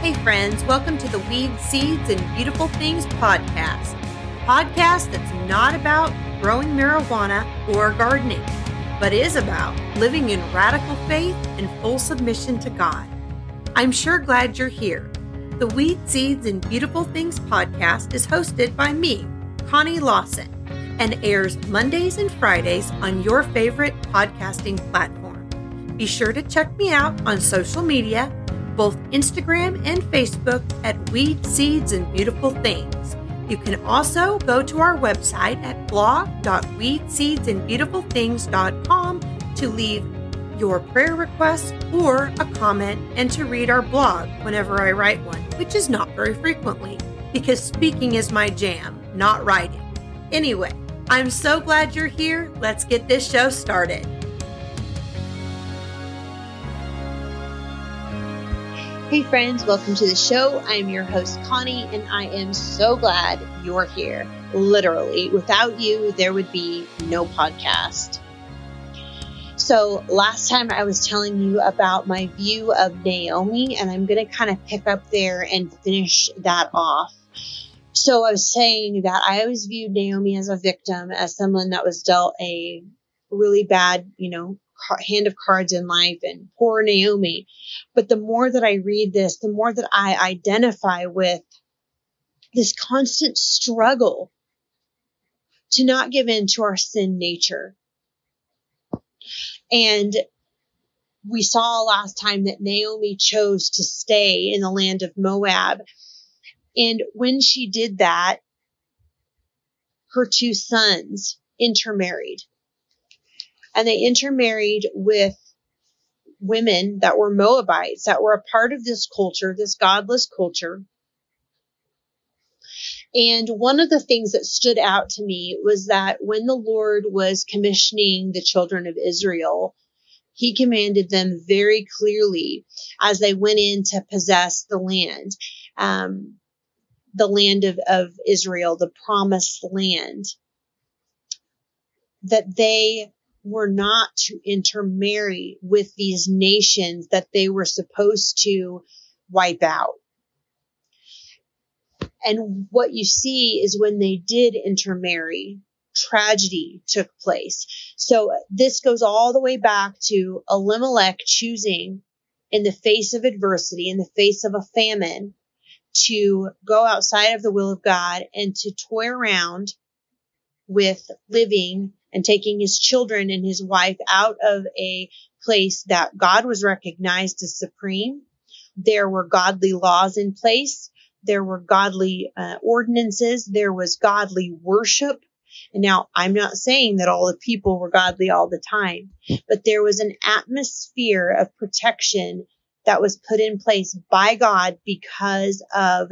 Hey, friends, welcome to the Weeds, Seeds, and Beautiful Things podcast. Podcast that's not about growing marijuana or gardening, but is about living in radical faith and full submission to God. I'm sure glad you're here. The Weeds, Seeds, and Beautiful Things podcast is hosted by me, Connie Lawson, and airs Mondays and Fridays on your favorite podcasting platform. Be sure to check me out on social media both Instagram and Facebook at Weeds Seeds and Beautiful Things. You can also go to our website at blog.weedseedsandbeautifulthings.com to leave your prayer requests or a comment and to read our blog whenever I write one, which is not very frequently because speaking is my jam, not writing. Anyway, I'm so glad you're here. Let's get this show started. Hey, friends, welcome to the show. I'm your host, Connie, and I am so glad you're here. Literally, without you, there would be no podcast. So, last time I was telling you about my view of Naomi, and I'm going to kind of pick up there and finish that off. So, I was saying that I always viewed Naomi as a victim, as someone that was dealt a really bad, you know, hand of cards in life and poor Naomi. But the more that I read this, the more that I identify with this constant struggle to not give in to our sin nature. And we saw last time that Naomi chose to stay in the land of Moab. And when she did that, her two sons intermarried and they intermarried with women that were Moabites that were a part of this culture, this godless culture. And one of the things that stood out to me was that when the Lord was commissioning the children of Israel, he commanded them very clearly as they went in to possess the land, um, the land of, of Israel, the promised land, that they were not to intermarry with these nations that they were supposed to wipe out. And what you see is when they did intermarry, tragedy took place. So this goes all the way back to Elimelech choosing in the face of adversity, in the face of a famine, to go outside of the will of God and to toy around with living and taking his children and his wife out of a place that God was recognized as supreme. There were godly laws in place. There were godly uh, ordinances. There was godly worship. And now I'm not saying that all the people were godly all the time, but there was an atmosphere of protection that was put in place by God because of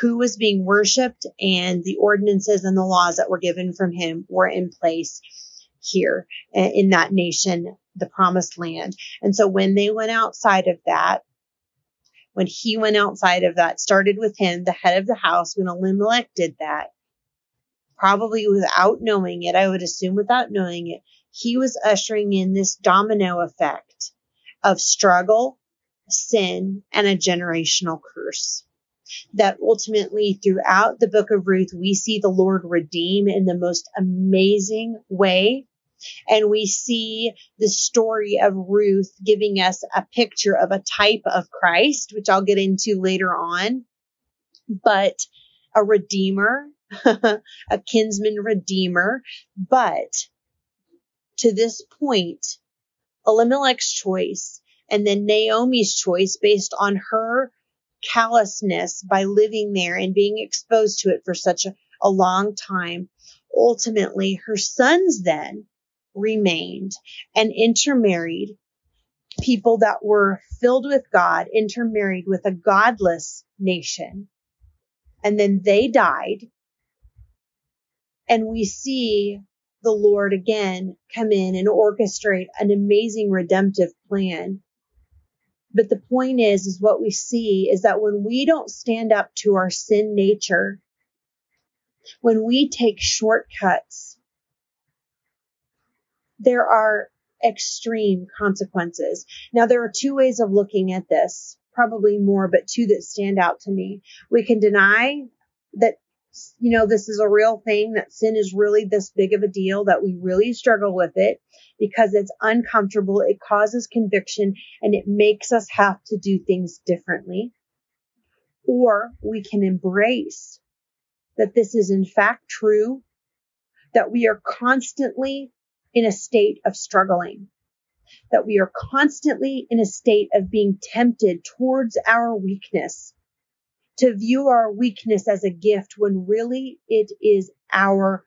who was being worshiped and the ordinances and the laws that were given from him were in place here uh, in that nation, the promised land. And so when they went outside of that, when he went outside of that, started with him, the head of the house, when Elimelech did that, probably without knowing it, I would assume without knowing it, he was ushering in this domino effect of struggle, sin, and a generational curse that ultimately throughout the book of Ruth, we see the Lord redeem in the most amazing way. And we see the story of Ruth giving us a picture of a type of Christ, which I'll get into later on, but a redeemer, a kinsman redeemer. But to this point, Elimelech's choice and then Naomi's choice based on her callousness by living there and being exposed to it for such a, a long time. Ultimately, her sons then remained and intermarried people that were filled with God, intermarried with a godless nation. And then they died. And we see the Lord again come in and orchestrate an amazing redemptive plan but the point is, is what we see is that when we don't stand up to our sin nature, when we take shortcuts, there are extreme consequences. Now, there are two ways of looking at this. probably more, but two that stand out to me. We can deny that, you know, this is a real thing, that sin is really this big of a deal, that we really struggle with it because it's uncomfortable. It causes conviction and it makes us have to do things differently. Or we can embrace that this is in fact true, that we are constantly in a state of struggling, that we are constantly in a state of being tempted towards our weakness, to view our weakness as a gift when really it is our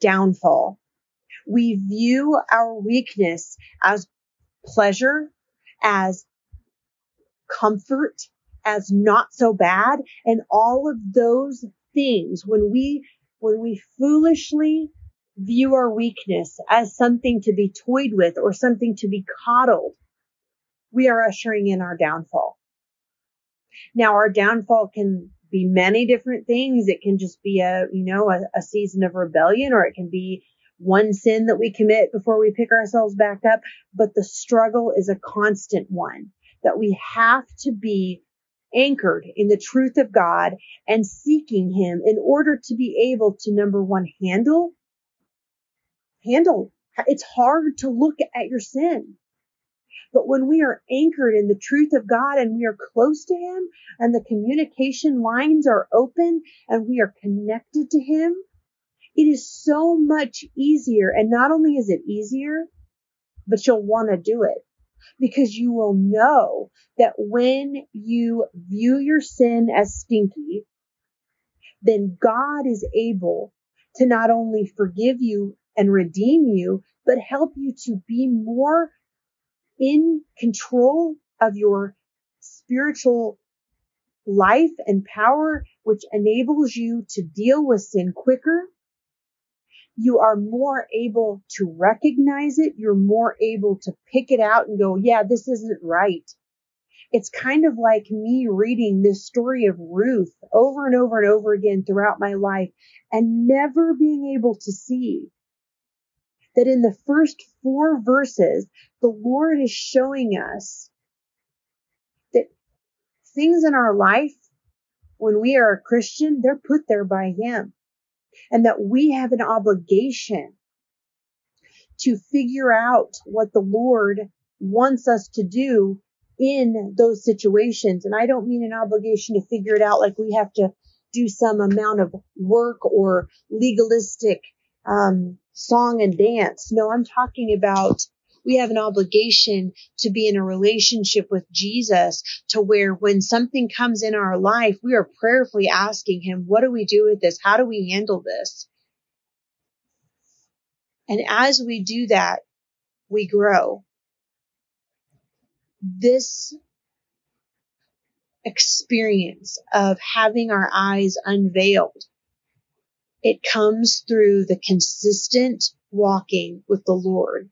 downfall. We view our weakness as pleasure, as comfort, as not so bad, and all of those things when we when we foolishly view our weakness as something to be toyed with or something to be coddled, we are ushering in our downfall. Now, our downfall can be many different things. It can just be a, you know, a, a season of rebellion, or it can be one sin that we commit before we pick ourselves back up. But the struggle is a constant one that we have to be anchored in the truth of God and seeking Him in order to be able to number one, handle, handle. It's hard to look at your sin. But when we are anchored in the truth of God and we are close to Him and the communication lines are open and we are connected to Him, it is so much easier. And not only is it easier, but you'll want to do it because you will know that when you view your sin as stinky, then God is able to not only forgive you and redeem you, but help you to be more in control of your spiritual life and power, which enables you to deal with sin quicker. You are more able to recognize it. You're more able to pick it out and go, yeah, this isn't right. It's kind of like me reading this story of Ruth over and over and over again throughout my life and never being able to see that in the first four verses, the Lord is showing us that things in our life, when we are a Christian, they're put there by Him. And that we have an obligation to figure out what the Lord wants us to do in those situations. And I don't mean an obligation to figure it out like we have to do some amount of work or legalistic um, song and dance. No, I'm talking about we have an obligation to be in a relationship with Jesus to where when something comes in our life, we are prayerfully asking him, what do we do with this? How do we handle this? And as we do that, we grow. This experience of having our eyes unveiled it comes through the consistent walking with the Lord.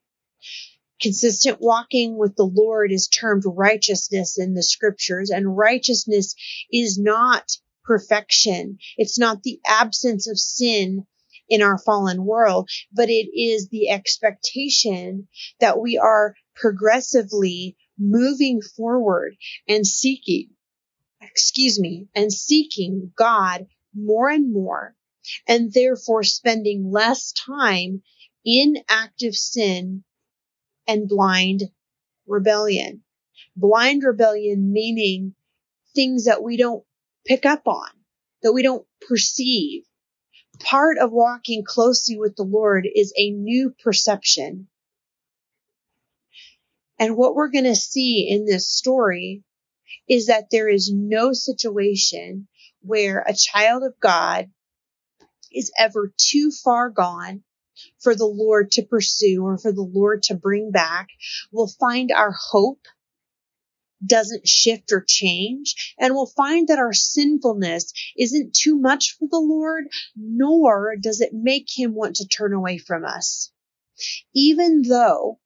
Consistent walking with the Lord is termed righteousness in the scriptures and righteousness is not perfection. It's not the absence of sin in our fallen world, but it is the expectation that we are progressively moving forward and seeking, excuse me, and seeking God more and more and therefore spending less time in active sin and blind rebellion. Blind rebellion meaning things that we don't pick up on, that we don't perceive. Part of walking closely with the Lord is a new perception. And what we're going to see in this story is that there is no situation where a child of God is ever too far gone for the Lord to pursue or for the Lord to bring back. We'll find our hope doesn't shift or change. And we'll find that our sinfulness isn't too much for the Lord, nor does it make him want to turn away from us. Even though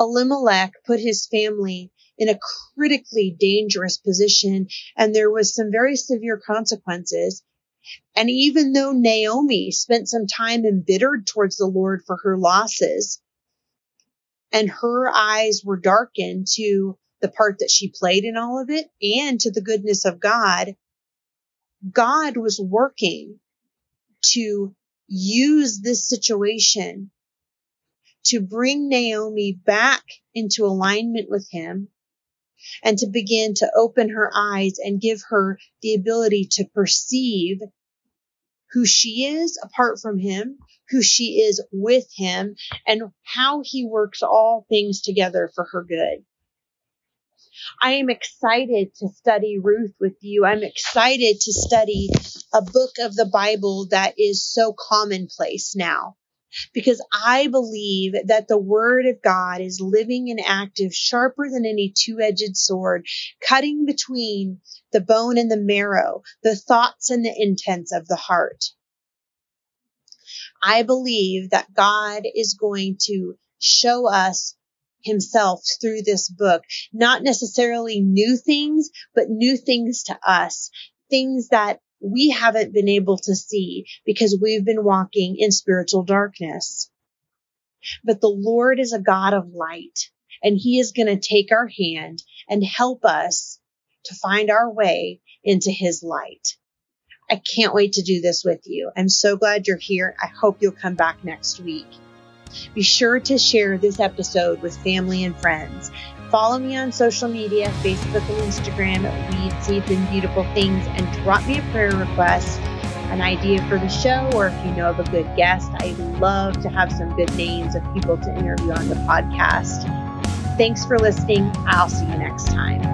Elimelech put his family in a critically dangerous position and there was some very severe consequences, and even though Naomi spent some time embittered towards the Lord for her losses, and her eyes were darkened to the part that she played in all of it and to the goodness of God, God was working to use this situation to bring Naomi back into alignment with him and to begin to open her eyes and give her the ability to perceive who she is apart from him, who she is with him, and how he works all things together for her good. I am excited to study Ruth with you. I'm excited to study a book of the Bible that is so commonplace now because I believe that the word of God is living and active, sharper than any two edged sword, cutting between the bone and the marrow, the thoughts and the intents of the heart. I believe that God is going to show us himself through this book, not necessarily new things, but new things to us, things that we haven't been able to see because we've been walking in spiritual darkness. But the Lord is a God of light and he is going to take our hand and help us to find our way into his light. I can't wait to do this with you. I'm so glad you're here. I hope you'll come back next week. Be sure to share this episode with family and friends. Follow me on social media, Facebook and Instagram at Weeds Seeds and Beautiful Things, and drop me a prayer request, an idea for the show, or if you know of a good guest. I'd love to have some good names of people to interview on the podcast. Thanks for listening. I'll see you next time.